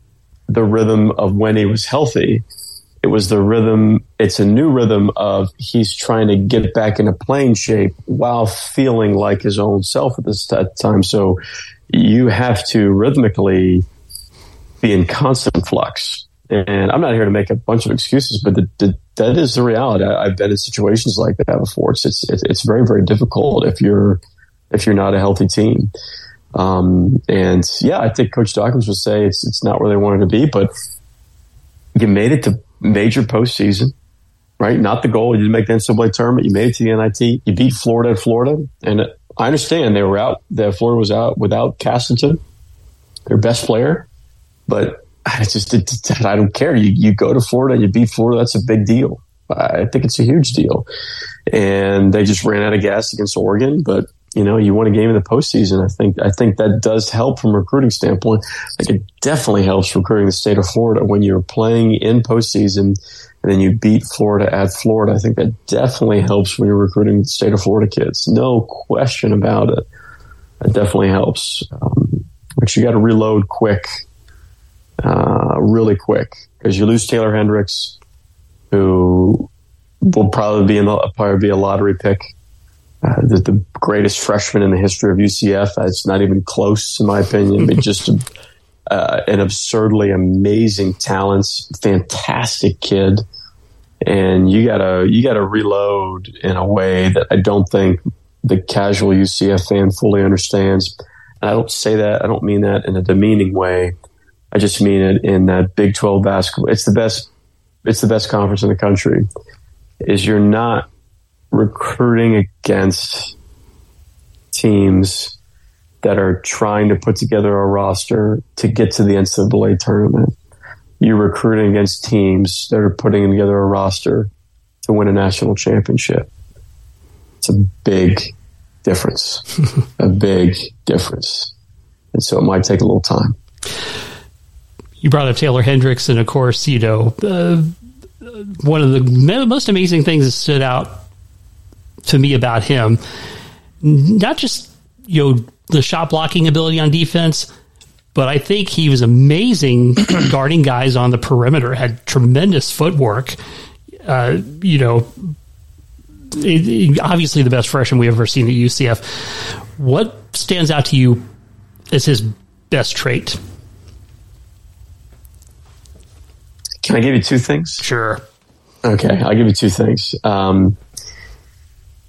[SPEAKER 3] the rhythm of when he was healthy. It was the rhythm. It's a new rhythm of he's trying to get back into playing shape while feeling like his own self at this time. So you have to rhythmically be in constant flux. And I'm not here to make a bunch of excuses, but the, the, that is the reality. I, have been in situations like that before. It's, it's, it's very, very difficult if you're, if you're not a healthy team. Um, and yeah, I think Coach Dawkins would say it's, it's not where they wanted to be, but you made it to major postseason, right? Not the goal. You didn't make the NCAA tournament. You made it to the NIT. You beat Florida at Florida. And I understand they were out. that Florida was out without Castleton, their best player, but I just I don't care. You you go to Florida you beat Florida. That's a big deal. I think it's a huge deal. And they just ran out of gas against Oregon, but you know, you won a game in the postseason. I think I think that does help from a recruiting standpoint. Like it definitely helps recruiting the state of Florida when you're playing in postseason and then you beat Florida at Florida. I think that definitely helps when you're recruiting the state of Florida kids. No question about it. It definitely helps. Um, but you got to reload quick, uh, really quick, because you lose Taylor Hendricks, who will probably be in the, probably be a lottery pick uh, the, the, greatest freshman in the history of UCF. It's not even close, in my opinion, but just uh, an absurdly amazing talent, fantastic kid. And you gotta you gotta reload in a way that I don't think the casual UCF fan fully understands. And I don't say that I don't mean that in a demeaning way. I just mean it in that Big Twelve basketball. It's the best. It's the best conference in the country. Is you're not recruiting against teams that are trying to put together a roster to get to the NCAA tournament. You're recruiting against teams that are putting together a roster to win a national championship. It's a big difference, a big difference. And so it might take a little time.
[SPEAKER 2] You brought up Taylor Hendricks, and of course, you know, uh, one of the most amazing things that stood out to me about him. Not just you know the shot blocking ability on defense, but I think he was amazing guarding guys on the perimeter. Had tremendous footwork. Uh, you know, it, it, obviously the best freshman we have ever seen at UCF. What stands out to you as his best trait?
[SPEAKER 3] Can I give you two things?
[SPEAKER 2] Sure.
[SPEAKER 3] Okay, I'll give you two things. Um,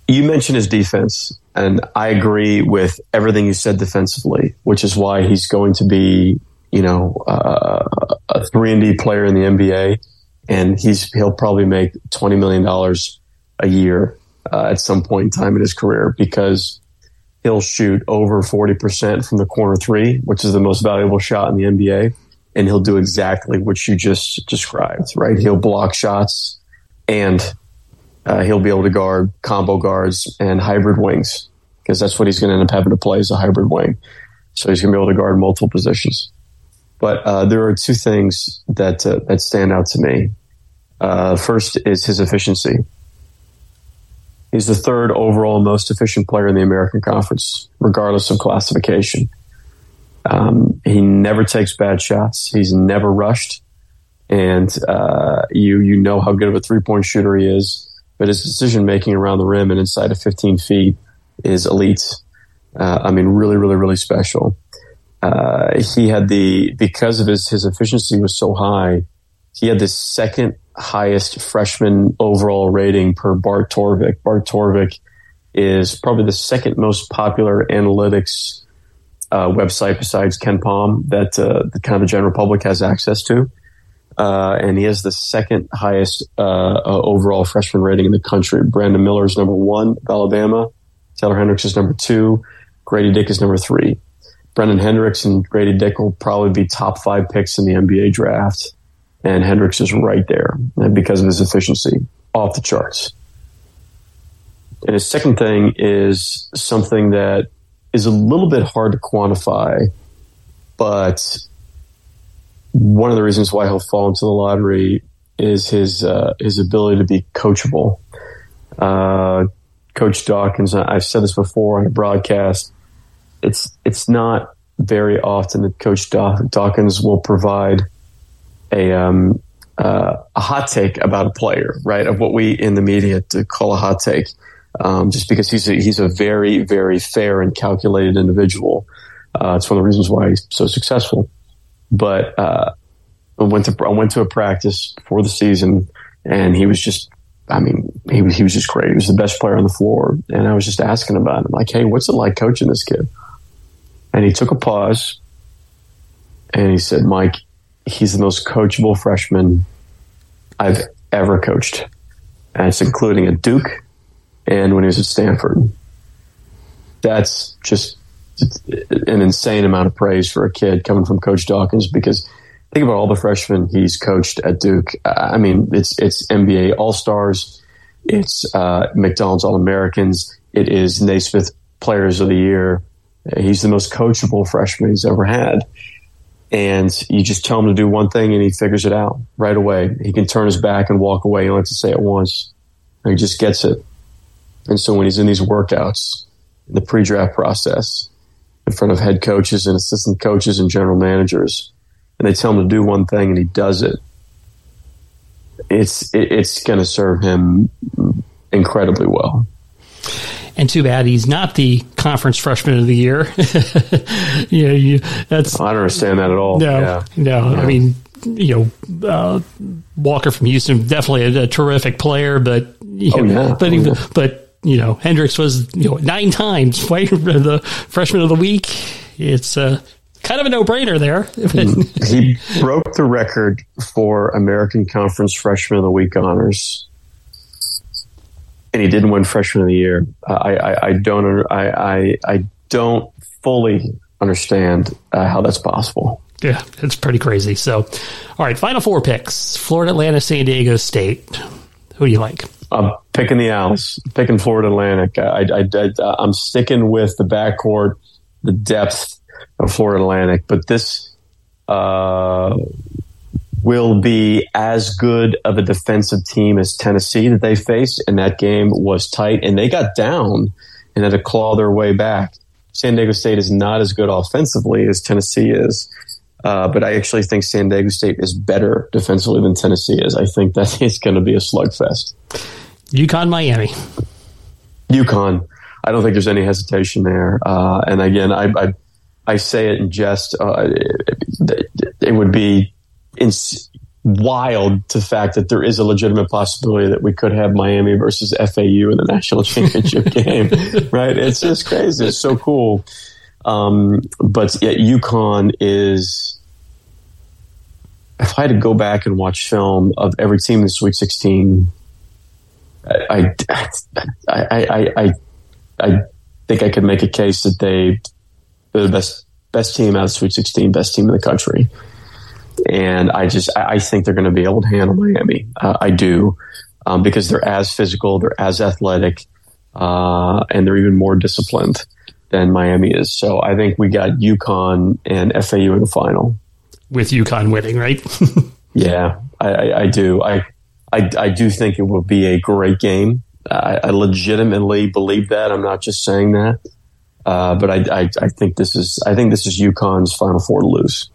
[SPEAKER 3] you mentioned his defense, and I agree with everything you said defensively, which is why he's going to be, you know, uh, a three and D player in the NBA, and he's he'll probably make twenty million dollars a year uh, at some point in time in his career because he'll shoot over forty percent from the corner three, which is the most valuable shot in the NBA, and he'll do exactly what you just described. Right, he'll block shots and uh, he'll be able to guard combo guards and hybrid wings because that's what he's going to end up having to play as a hybrid wing. So he's going to be able to guard multiple positions. But uh, there are two things that uh, that stand out to me. Uh, first is his efficiency. He's the third overall most efficient player in the American Conference, regardless of classification. Um, he never takes bad shots. He's never rushed, and uh, you you know how good of a three point shooter he is but his decision making around the rim and inside of 15 feet is elite. Uh, I mean, really, really, really special. Uh, he had the because of his his efficiency was so high. He had the second highest freshman overall rating per Bart Torvik. Bart Torvik is probably the second most popular analytics uh, website besides KenPom that uh, the kind of general public has access to uh, and he has the second highest uh, uh, overall freshman rating in the country. Brandon Miller is number one of Alabama. Taylor Hendricks is number two. Grady Dick is number three. Brendan Hendricks and Grady Dick will probably be top five picks in the NBA draft. And Hendricks is right there because of his efficiency off the charts. And his second thing is something that is a little bit hard to quantify, but one of the reasons why he'll fall into the lottery is his uh, his ability to be coachable. Uh, Coach Dawkins, I've said this before on a broadcast. It's it's not very often that Coach Dawkins will provide a um, uh, a hot take about a player, right? Of what we in the media to call a hot take, um, just because he's a, he's a very very fair and calculated individual. Uh, it's one of the reasons why he's so successful. But uh, I went to I went to a practice for the season, and he was just. I mean, he was, he was just great. He was the best player on the floor. And I was just asking about him, like, hey, what's it like coaching this kid? And he took a pause and he said, Mike, he's the most coachable freshman I've ever coached. And it's including a Duke and when he was at Stanford. That's just an insane amount of praise for a kid coming from Coach Dawkins because think about all the freshmen he's coached at Duke. I mean, it's it's NBA All Stars, it's uh, McDonald's All Americans, it is Naismith Players of the Year. He's the most coachable freshman he's ever had. And you just tell him to do one thing and he figures it out right away. He can turn his back and walk away. He only has to say it once. He just gets it. And so when he's in these workouts, in the pre-draft process, in front of head coaches and assistant coaches and general managers, and they tell him to do one thing and he does it, it's it, it's going to serve him incredibly well.
[SPEAKER 2] And too bad he's not the conference freshman of the year. you know, you, that's
[SPEAKER 3] I don't understand that at all.
[SPEAKER 2] no,
[SPEAKER 3] Yeah.
[SPEAKER 2] no. I mean, you know, uh, Walker from Houston definitely a, a terrific player, but you
[SPEAKER 3] Oh,
[SPEAKER 2] know,
[SPEAKER 3] yeah.
[SPEAKER 2] but
[SPEAKER 3] Oh, yeah.
[SPEAKER 2] but you know, Hendricks was you know nine times the freshman of the week. It's uh, kind of a no brainer there.
[SPEAKER 3] he broke the record for American Conference Freshman of the Week honors, and he didn't win Freshman of the Year. I, I, I don't, I, I, I don't fully understand uh, how that's possible.
[SPEAKER 2] yeah, it's pretty crazy. So, all right, final four picks: Florida Atlantic, San Diego State. Who do you like?
[SPEAKER 3] I'm picking the Owls, picking Florida Atlantic. I, I, I'm sticking with the backcourt, the depth of Florida Atlantic, but this uh, will be as good of a defensive team as Tennessee that they faced, and that game was tight, and they got down and had to claw their way back. San Diego State is not as good offensively as Tennessee is. Uh, but I actually think San Diego State is better defensively than Tennessee is. I think that it's going to be a slugfest.
[SPEAKER 2] UConn, Miami.
[SPEAKER 3] UConn. I don't think there's any hesitation there. Uh, and again, I, I I say it in jest. Uh, it, it would be ins- wild to the fact that there is a legitimate possibility that we could have Miami versus FAU in the national championship game. Right? It's just crazy. It's so cool. Um, but yeah, UConn is. If I had to go back and watch film of every team in the Sweet 16, I, I, I, I, I, think I could make a case that they they're the best best team out of Sweet 16, best team in the country. And I just I I think they're going to be able to handle Miami. Uh, I do um, because they're as physical, they're as athletic, uh, and they're even more disciplined than Miami is. So I think we got UConn and FAU in the final.
[SPEAKER 2] with UConn winning, right?
[SPEAKER 3] Yeah, I, I, I do. I, I I do think it will be a great game. I, I legitimately believe that. I'm not just saying that. Uh, but I, I, I think this is I think this is UConn's final four to lose.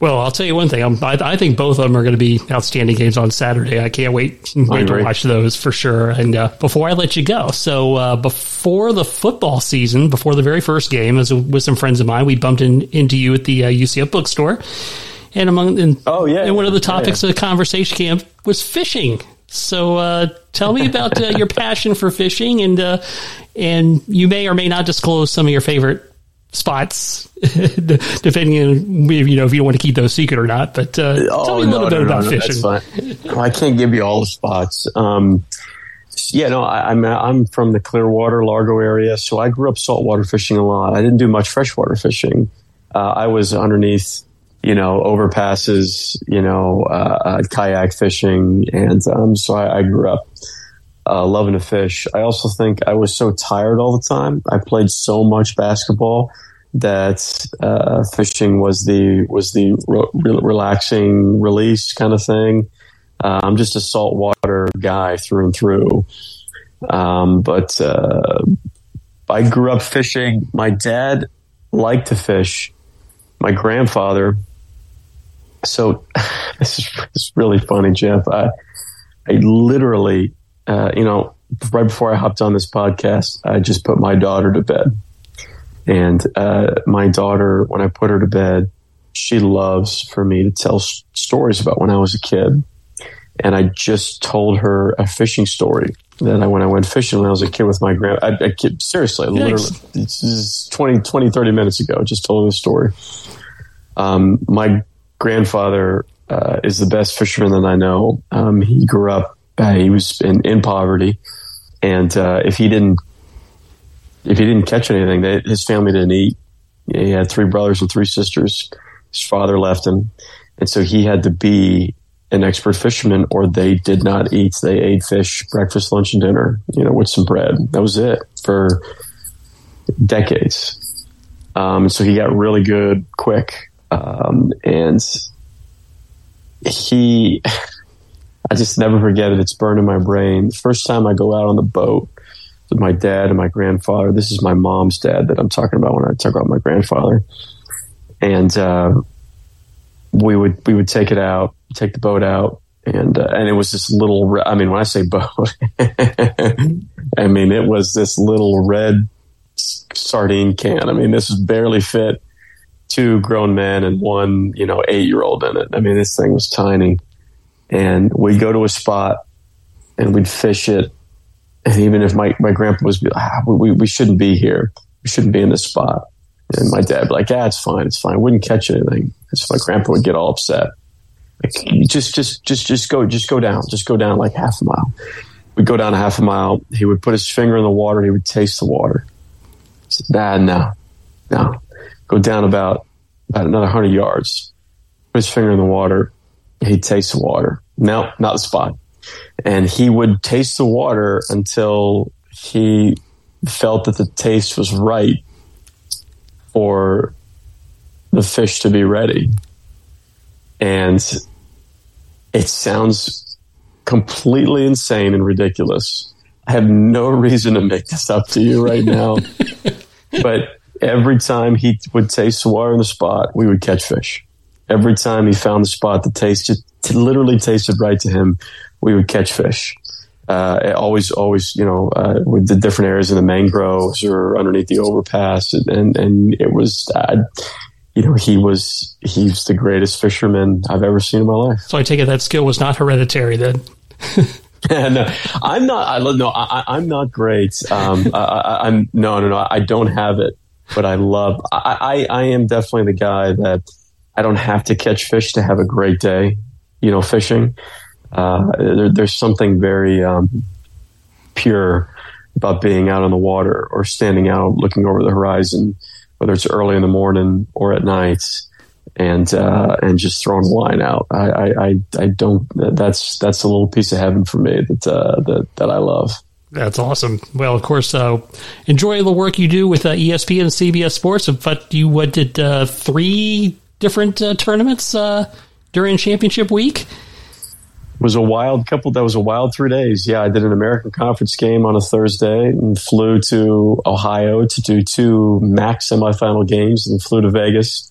[SPEAKER 2] well, I'll tell you one thing. I, I think both of them are going to be outstanding games on Saturday. I can't wait wait to watch those for sure. And uh, before I let you go, so uh, before the football season, before the very first game, as with some friends of mine, we bumped in, into you at the uh, UCF bookstore, and among and,
[SPEAKER 3] Oh, yeah.
[SPEAKER 2] and one of the
[SPEAKER 3] Yeah,
[SPEAKER 2] topics of the conversation camp was fishing. So uh, tell me about uh, your passion for fishing, and uh, and you may or may not disclose some of your favorite spots, depending on if, you know if you want to keep those secret or not. But uh, tell me a little bit about fishing.
[SPEAKER 3] Oh, Well, I can't give you all the spots. Um, yeah, no, I, I'm I'm from the Clearwater, Largo area, so I grew up saltwater fishing a lot. I didn't do much freshwater fishing. Uh, I was underneath, you know, overpasses, you know, uh, uh, kayak fishing, and um, so I, I grew up uh, loving to fish. I also think I was so tired all the time. I played so much basketball that uh, fishing was the was the re- re- relaxing release kind of thing. Uh, I'm just a saltwater guy through and through. Um, but uh, I grew up fishing. My dad liked to fish. My grandfather. So this is, this is really funny, Jeff. I, I literally, uh, you know, right before I hopped on this podcast, I just put my daughter to bed. And uh, my daughter, when I put her to bed, she loves for me to tell s- stories about when I was a kid. And I just told her a fishing story that I, when I went fishing when I was a kid with my grand, I, I kid, seriously, literally, this is 20, 20, 30 minutes ago, just told her the story. Um, my grandfather uh, is the best fisherman that I know. Um, he grew up, uh, he was in, in poverty. And uh, if he didn't if he didn't catch anything, they, his family didn't eat. He had three brothers and three sisters. His father left him, and so he had to be an expert fisherman, or they did not eat. They ate fish, breakfast, lunch, and dinner. You know, with some bread. That was it for decades. Um, so he got really good quick, um, and he. I just never forget it. It's burned in my brain. The first time I go out on the boat with my dad and my grandfather. This is my mom's dad that I'm talking about when I talk about my grandfather. And uh, we would we would take it out, take the boat out, and uh, and it was this little. I mean, when I say boat, I mean it was this little red sardine can. I mean, this barely fit two grown men and one you know eight year old in it. I mean, this thing was tiny, and we'd go to a spot and we'd fish it. And even if my, my grandpa was like, ah, we, we shouldn't be here. We shouldn't be in this spot. And my dad would be like, yeah, it's fine. It's fine. I wouldn't catch anything. So my grandpa would get all upset. Like, just, just, just, just go, just go down. Just go down like half a mile. We'd go down a half a mile. He would put his finger in the water. He would taste the water. I said, Dad, no, no. Go down about, about another hundred yards. Put his finger in the water. He'd taste the water. No, not the spot and he would taste the water until he felt that the taste was right for the fish to be ready. And it sounds completely insane and ridiculous. I have no reason to make this up to you right now. but every time he would taste the water in the spot, we would catch fish. Every time he found the spot, that tasted, literally tasted right to him we would catch fish. Uh, always, always, you know, uh, with the different areas in the mangroves or underneath the overpass, and and it was, uh, you know, he was he's the greatest fisherman I've ever seen in my life.
[SPEAKER 2] So I take it that skill was not hereditary then.
[SPEAKER 3] no, I'm not. I no, I, am not great. Um, I, am no, no, no. I don't have it, but I love. I, I, I am definitely the guy that I don't have to catch fish to have a great day. You know, fishing uh, there, there's something very um, pure about being out on the water or standing out looking over the horizon, whether it's early in the morning or at night, and uh, and just throwing a line out. I, I I don't. That's that's a little piece of heaven for me that uh, that that I love.
[SPEAKER 2] That's awesome. Well, of course, uh, enjoy the work you do with uh, ESPN and CBS Sports. But you what did uh, three different uh, tournaments uh, during championship week?
[SPEAKER 3] was a wild couple. That was a wild three days. Yeah, I did an American Conference game on a Thursday and flew to Ohio to do two MAC semifinal games, and flew to Vegas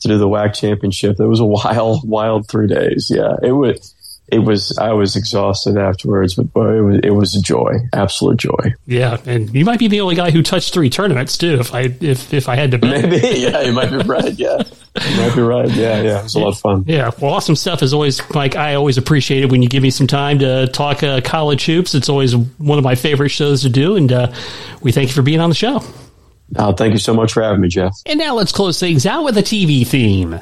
[SPEAKER 3] to do the WAC championship. It was a wild, wild three days. Yeah, it was it was I was exhausted afterwards, but boy, it was it was a joy, absolute joy.
[SPEAKER 2] Yeah, and you might be the only guy who touched three tournaments too. If I if if I had to
[SPEAKER 3] bet. maybe yeah, you might be right. Yeah, you might be right. Yeah, yeah, it was a lot of fun.
[SPEAKER 2] Yeah, well, awesome stuff. Is always Mike. I always appreciate it when you give me some time to talk uh, college hoops. It's always one of my favorite shows to do, and uh, we thank you for being on the show.
[SPEAKER 3] Oh, thank you so much for having me, Jeff.
[SPEAKER 2] And now let's close things out with a TV theme.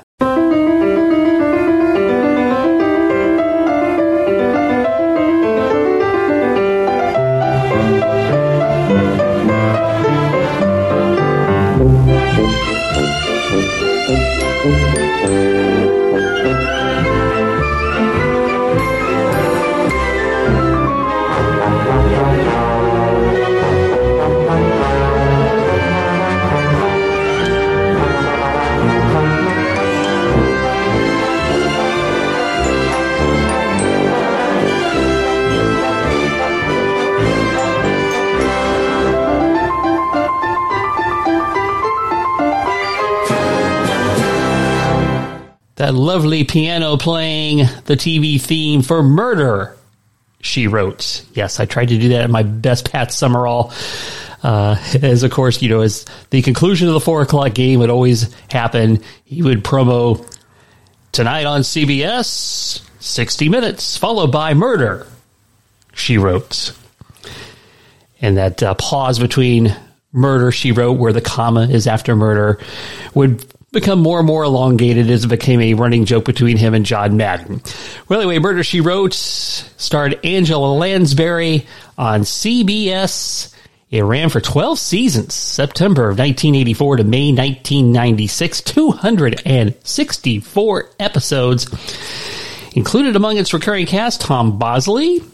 [SPEAKER 2] That lovely piano playing the TV theme for Murder, she wrote. Yes, I tried to do that in my best Pat Summerall. Uh, as of course, you know, as the conclusion of the four o'clock game would always happen, he would promo tonight on CBS, 60 minutes, followed by murder, she wrote. And that uh, pause between murder, she wrote, where the comma is after murder, would become more and more elongated as it became a running joke between him and John Madden. Well, anyway, Murder She Wrote starred Angela Lansbury on CBS. It ran for 12 seasons, September of 1984 to May 1996, 264 episodes. Included among its recurring cast, Tom Bosley,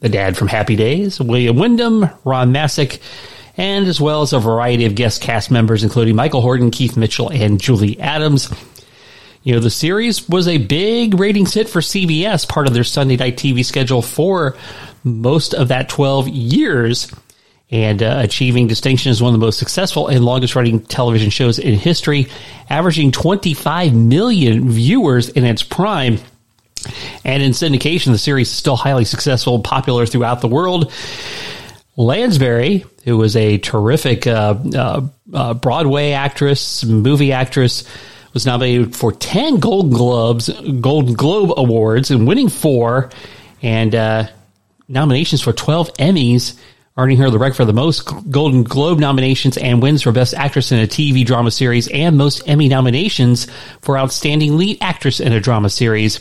[SPEAKER 2] the dad from Happy Days, William Windom, Ron Masak, and as well as a variety of guest cast members, including Michael Horton, Keith Michell, and Julie Adams. You know, the series was a big ratings hit for CBS, part of their Sunday night TV schedule for most of that 12 years, and uh, achieving distinction as one of the most successful and longest running television shows in history, averaging 25 million viewers in its prime. And in syndication, the series is still highly successful and popular throughout the world. Lansbury, who was a terrific uh, uh, uh, Broadway actress, movie actress, was nominated for 10 Golden Globes, Golden Globe Awards, and winning four, and uh, nominations for 12 Emmys, earning her the record for the most Golden Globe nominations and wins for Best Actress in a TV drama series and most Emmy nominations for Outstanding Lead Actress in a Drama Series.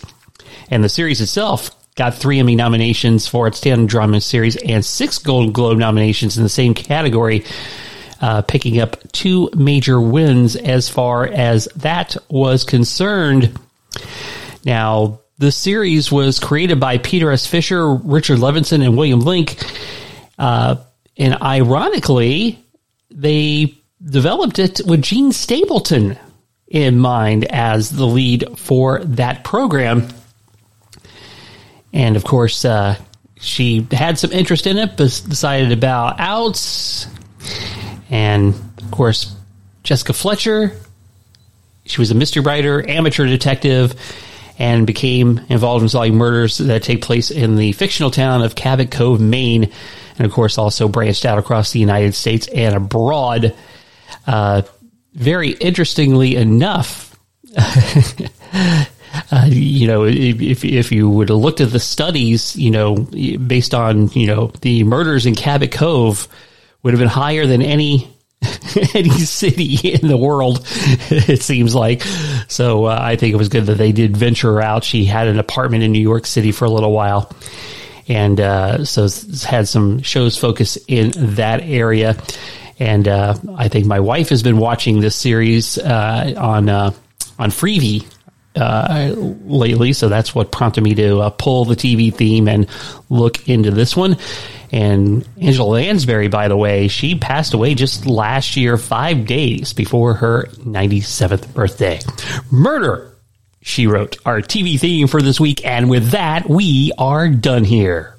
[SPEAKER 2] And the series itself got three Emmy nominations for Outstanding Drama Series and six Golden Globe nominations in the same category, uh, picking up two major wins as far as that was concerned. Now, the series was created by Peter S. Fischer, Richard Levinson, and William Link. Uh, and ironically, they developed it with Jean Stapleton in mind as the lead for that program. And of course, uh, she had some interest in it, but decided to bow out. And of course, Jessica Fletcher, she was a mystery writer, amateur detective, and became involved in solving murders that take place in the fictional town of Cabot Cove, Maine. And of course, also branched out across the United States and abroad. Uh, very interestingly enough, Uh, you know, if if you would have looked at the studies, you know, based on you know the murders in Cabot Cove, would have been higher than any any city in the world. It seems like. So uh, I think it was good that they did venture out. She had an apartment in New York City for a little while, and uh, so had some shows focus in that area. And uh, I think my wife has been watching this series uh, on uh, on Freevee uh, lately, so that's what prompted me to uh, pull the TV theme and look into this one. And Angela Lansbury, by the way, she passed away just last year, five days before her 97th birthday. Murder, she wrote, our TV theme for this week. And with that, we are done here.